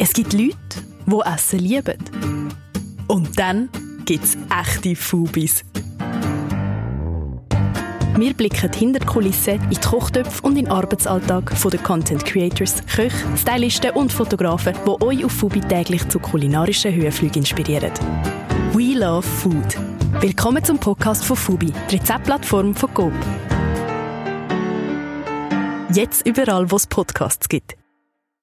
Es gibt Leute, die Essen lieben. Und dann gibt es echte Fubis. Wir blicken hinter die Kulissen in die Kochtöpfe und in den Arbeitsalltag der Content Creators, Köche, Stylisten und Fotografen, die euch auf Fubi täglich zu kulinarischen Höhenflügen inspirieren. We love food. Willkommen zum Podcast von Fubi, die Rezeptplattform von Coop. Jetzt überall, wo es Podcasts gibt.